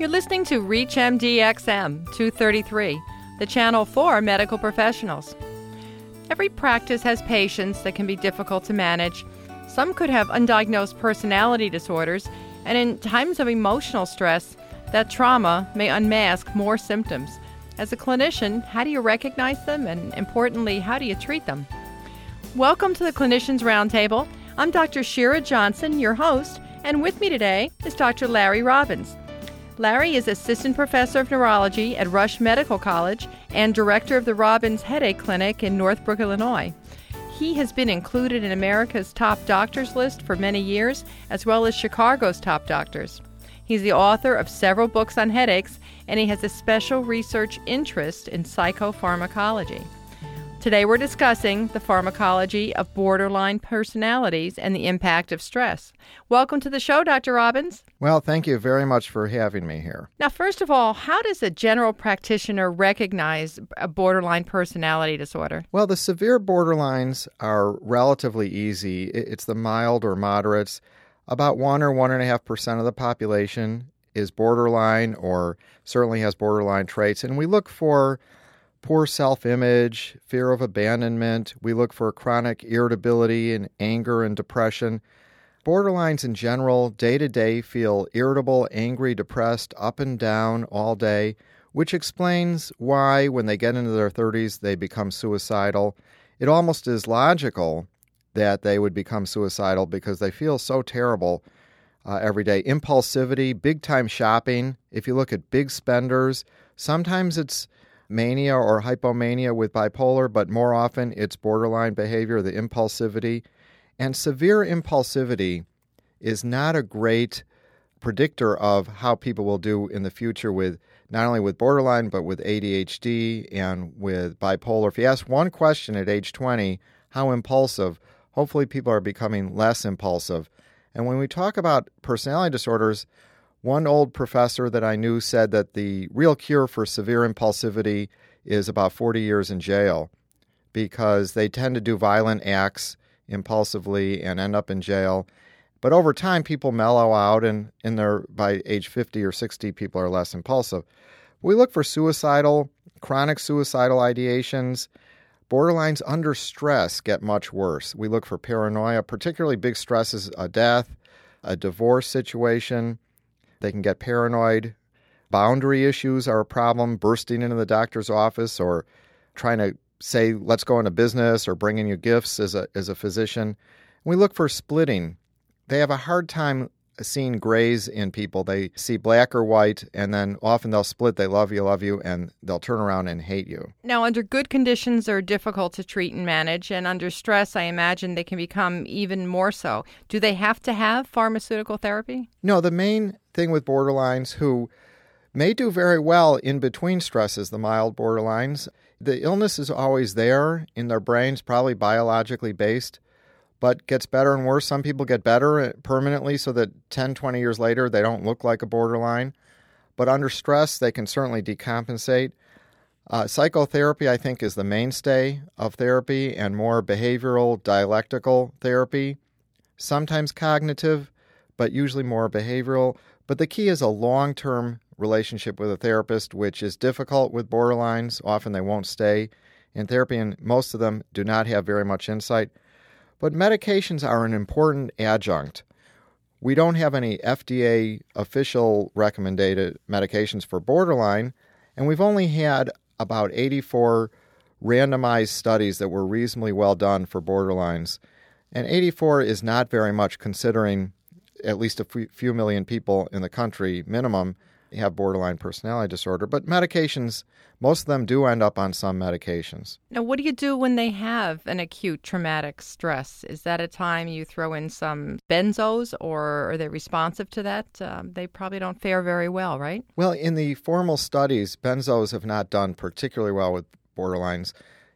You're listening to ReachMD XM 233, the channel for medical professionals. Every practice has patients that can be difficult to manage. Some could have undiagnosed personality disorders, and in times of emotional stress, that trauma may unmask more symptoms. As a clinician, how do you recognize them, and importantly, how do you treat them? Welcome to the Clinicians Roundtable. I'm Dr. Shira Johnson, your host, and with me today is Dr. Larry Robbins. Larry is Assistant Professor of Neurology at Rush Medical College and Director of the Robbins Headache Clinic in Northbrook, Illinois. He has been included in America's top doctors list for many years, as well as Chicago's top doctors. He's the author of several books on headaches, and he has a special research interest in psychopharmacology. Today we're discussing the pharmacology of borderline personalities and the impact of stress. Welcome to the show, Dr. Robbins. Well, thank you very much for having me here. Now, first of all, how does a general practitioner recognize a borderline personality disorder? Well, the severe borderlines are relatively easy. It's the mild or moderates. About one or one and a half percent of the population is borderline or certainly has borderline traits, and we look for poor self image, fear of abandonment. We look for chronic irritability and anger and depression. Borderlines in general, day to day, feel irritable, angry, depressed, up and down all day, which explains why, when they get into their 30s, they become suicidal. It almost is logical that they would become suicidal because they feel so terrible uh, every day. Impulsivity, big time shopping. If you look at big spenders, sometimes it's mania or hypomania with bipolar, but more often it's borderline behavior, the impulsivity. And severe impulsivity is not a great predictor of how people will do in the future with not only with borderline but with ADHD and with bipolar. If you ask one question at age 20, how impulsive, hopefully people are becoming less impulsive. And when we talk about personality disorders, one old professor that I knew said that the real cure for severe impulsivity is about 40 years in jail because they tend to do violent acts impulsively and end up in jail. But over time, people mellow out, and in their by age 50 or 60, people are less impulsive. We look for suicidal, chronic suicidal ideations. Borderlines under stress get much worse. We look for paranoia, particularly big stresses, a death, a divorce situation, they can get paranoid. Boundary issues are a problem, bursting into the doctor's office or trying to say, let's go into business or bringing you gifts as a, as a physician. We look for splitting. They have a hard time seeing grays in people. They see black or white, and then often they'll split. They love you, love you, and they'll turn around and hate you. Now, under good conditions, they're difficult to treat and manage, and under stress, I imagine they can become even more so. Do they have to have pharmaceutical therapy? No, the main thing with borderlines who may do very well in between stresses, the mild borderlines, the illness is always there in their brains, probably biologically based but gets better and worse. Some people get better permanently so that 10, 20 years later they don't look like a borderline. But under stress, they can certainly decompensate. Uh, psychotherapy, I think, is the mainstay of therapy and more behavioral, dialectical therapy. Sometimes cognitive, but usually more behavioral. But the key is a long term relationship with a therapist, which is difficult with borderlines. Often they won't stay in therapy, and most of them do not have very much insight. But medications are an important adjunct. We don't have any FDA official recommended medications for borderline, and we've only had about 84 randomized studies that were reasonably well done for borderlines. And 84 is not very much considering at least a few million people in the country minimum have borderline personality disorder. But medications, most of them do end up on some medications. Now, what do you do when they have an acute traumatic stress? Is that a time you throw in some benzos, or are they responsive to that? Um, they probably don't fare very well, right? Well, in the formal studies, benzos have not done particularly well with borderlines.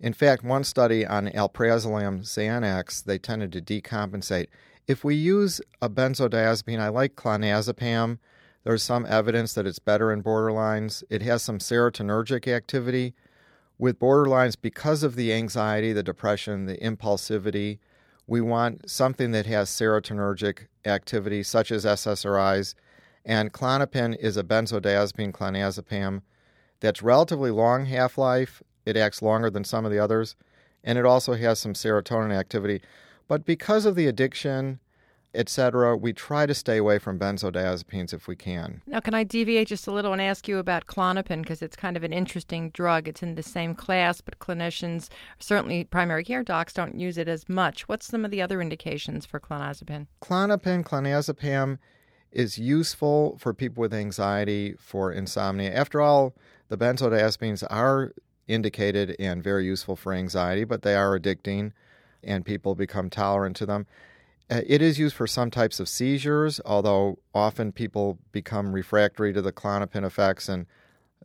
In fact, one study on alprazolam Xanax, they tended to decompensate. If we use a benzodiazepine, I like clonazepam there's some evidence that it's better in borderlines. It has some serotonergic activity. With borderlines, because of the anxiety, the depression, the impulsivity, we want something that has serotonergic activity, such as SSRIs. And Klonopin is a benzodiazepine clonazepam that's relatively long half life. It acts longer than some of the others, and it also has some serotonin activity. But because of the addiction etc. We try to stay away from benzodiazepines if we can. Now, can I deviate just a little and ask you about Klonopin because it's kind of an interesting drug. It's in the same class, but clinicians, certainly primary care docs, don't use it as much. What's some of the other indications for clonazepam? Klonopin, clonazepam is useful for people with anxiety, for insomnia. After all, the benzodiazepines are indicated and very useful for anxiety, but they are addicting and people become tolerant to them. Uh, it is used for some types of seizures, although often people become refractory to the Klonopin effects and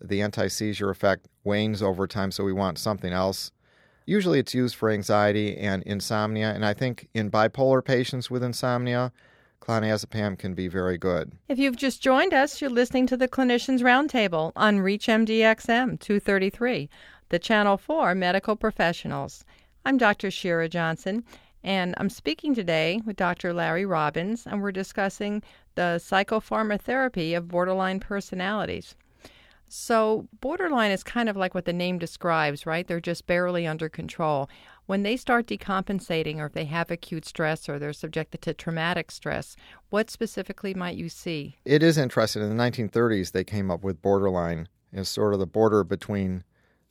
the anti seizure effect wanes over time, so we want something else. Usually it's used for anxiety and insomnia, and I think in bipolar patients with insomnia, clonazepam can be very good. If you've just joined us, you're listening to the Clinicians Roundtable on ReachMDXM 233, the channel for medical professionals. I'm Dr. Shira Johnson, and I'm speaking today with Dr. Larry Robbins, and we're discussing the psychopharmacotherapy of borderline personalities. So, borderline is kind of like what the name describes, right? They're just barely under control. When they start decompensating, or if they have acute stress, or they're subjected to traumatic stress, what specifically might you see? It is interesting. In the 1930s, they came up with borderline as sort of the border between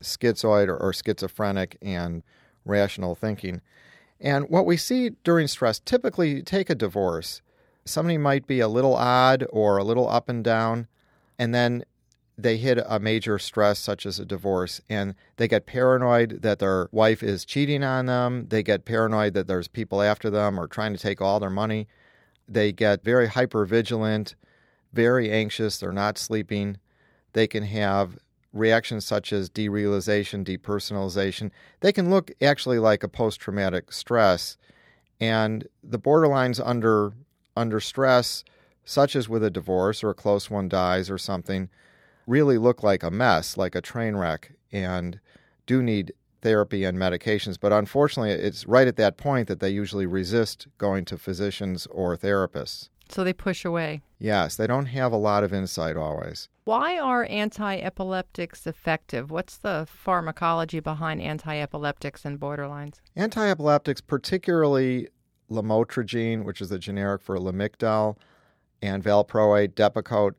schizoid or, or schizophrenic and rational thinking. And what we see during stress, typically take a divorce. Somebody might be a little odd or a little up and down, and then they hit a major stress such as a divorce and they get paranoid that their wife is cheating on them. They get paranoid that there's people after them or trying to take all their money. They get very hyper vigilant, very anxious. They're not sleeping. They can have reactions such as derealization, depersonalization, they can look actually like a post traumatic stress. And the borderlines under under stress, such as with a divorce or a close one dies or something, really look like a mess, like a train wreck, and do need therapy and medications. But unfortunately, it's right at that point that they usually resist going to physicians or therapists. So they push away. Yes, they don't have a lot of insight always. Why are anti epileptics effective? What's the pharmacology behind anti epileptics and borderlines? Anti epileptics, particularly lamotrigine, which is the generic for Lamictal, and valproate, Depakote,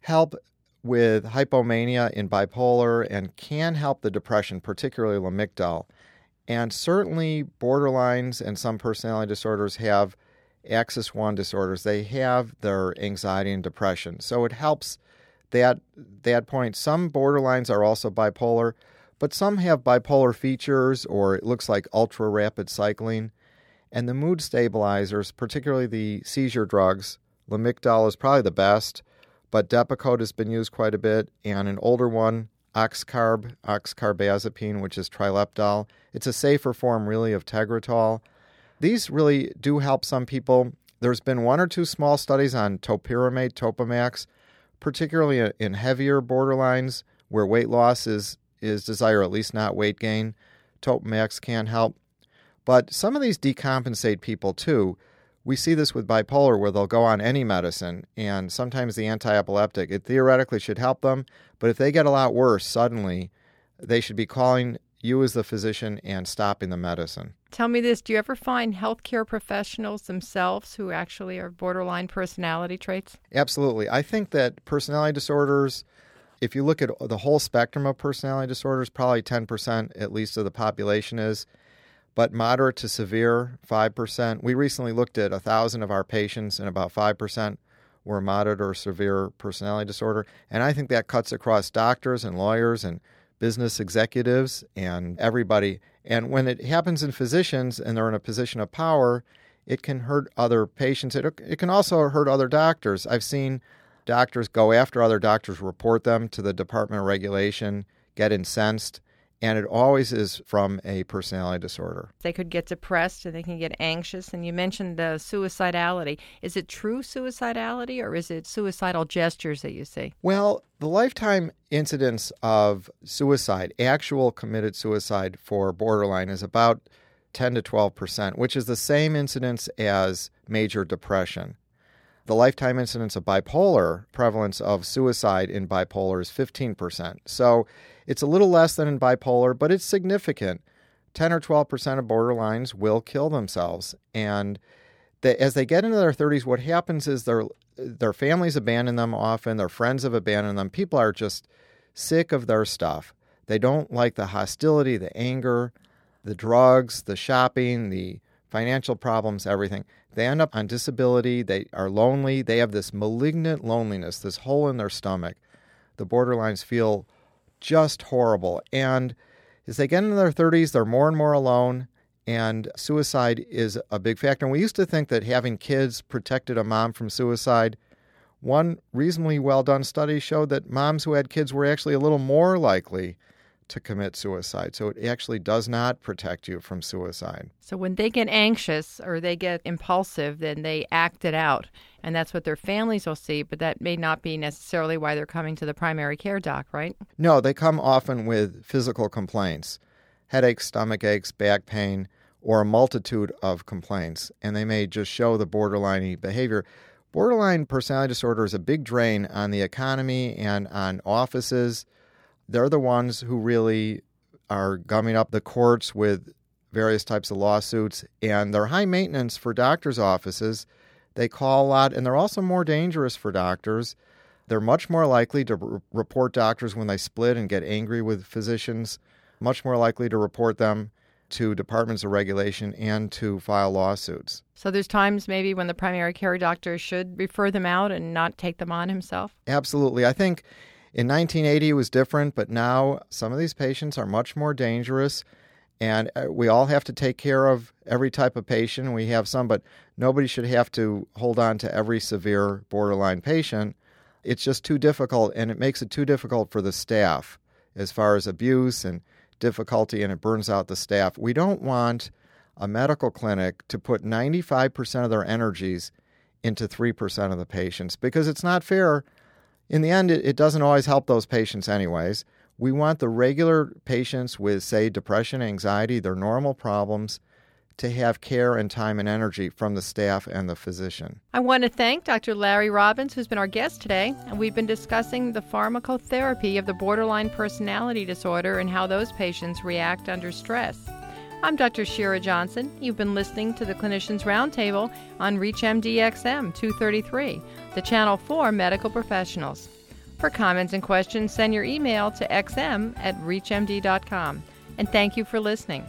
help with hypomania in bipolar and can help the depression, particularly Lamictal. And certainly, borderlines and some personality disorders have axis 1 disorders, they have their anxiety and depression. So it helps that that point. Some borderlines are also bipolar, but some have bipolar features or it looks like ultra rapid cycling. And the mood stabilizers, particularly the seizure drugs, Lamictal is probably the best, but Depakote has been used quite a bit, and an older one, Oxcarb, oxcarbazepine, which is Trileptal. It's a safer form, really, of Tegretol. These really do help some people. There's been one or two small studies on topiramate, Topamax, particularly in heavier borderlines where weight loss is, is desired, at least not weight gain. Topamax can help. But some of these decompensate people too. We see this with bipolar where they'll go on any medicine, and sometimes the anti epileptic, it theoretically should help them, but if they get a lot worse suddenly, they should be calling you as the physician and stopping the medicine. Tell me this do you ever find healthcare professionals themselves who actually are borderline personality traits? Absolutely. I think that personality disorders, if you look at the whole spectrum of personality disorders, probably 10% at least of the population is, but moderate to severe, 5%. We recently looked at 1,000 of our patients, and about 5% were moderate or severe personality disorder. And I think that cuts across doctors and lawyers and business executives and everybody. And when it happens in physicians and they're in a position of power, it can hurt other patients. It, it can also hurt other doctors. I've seen doctors go after other doctors, report them to the Department of Regulation, get incensed, and it always is from a personality disorder. They could get depressed and they can get anxious. And you mentioned the suicidality. Is it true suicidality or is it suicidal gestures that you see? Well, the lifetime incidence of suicide, actual committed suicide for borderline, is about 10 to 12 percent, which is the same incidence as major depression. The lifetime incidence of bipolar prevalence of suicide in bipolar is 15%. So it's a little less than in bipolar, but it's significant. 10 or 12% of borderlines will kill themselves. And they, as they get into their 30s, what happens is their, their families abandon them often, their friends have abandoned them. People are just sick of their stuff. They don't like the hostility, the anger, the drugs, the shopping, the financial problems, everything. They end up on disability. They are lonely. They have this malignant loneliness, this hole in their stomach. The borderlines feel just horrible. And as they get into their 30s, they're more and more alone, and suicide is a big factor. And we used to think that having kids protected a mom from suicide. One reasonably well done study showed that moms who had kids were actually a little more likely to commit suicide. So it actually does not protect you from suicide. So when they get anxious or they get impulsive, then they act it out. And that's what their families will see, but that may not be necessarily why they're coming to the primary care doc, right? No, they come often with physical complaints headaches, stomach aches, back pain, or a multitude of complaints. And they may just show the borderline behavior. Borderline personality disorder is a big drain on the economy and on offices they're the ones who really are gumming up the courts with various types of lawsuits, and they're high maintenance for doctors' offices. They call a lot, and they're also more dangerous for doctors. They're much more likely to r- report doctors when they split and get angry with physicians, much more likely to report them to departments of regulation and to file lawsuits. So there's times maybe when the primary care doctor should refer them out and not take them on himself? Absolutely. I think in 1980, it was different, but now some of these patients are much more dangerous. And uh, we all have to take care of every type of patient. We have some, but nobody should have to hold on to every severe borderline patient. It's just too difficult, and it makes it too difficult for the staff as far as abuse and difficulty, and it burns out the staff. We don't want a medical clinic to put 95% of their energies into 3% of the patients because it's not fair in the end, it, it doesn't always help those patients, anyways. We want the regular patients with, say, depression, anxiety, their normal problems, to have care and time and energy from the staff and the physician. I want to thank Dr. Larry Robbins, who's been our guest today, and we've been discussing the pharmacotherapy of the borderline personality disorder and how those patients react under stress. I'm Dr. Shira Johnson. You've been listening to the Clinicians Roundtable on ReachMDXM 233, the channel for medical professionals. For comments and questions, send your email to xm at reachmd.com. And thank you for listening.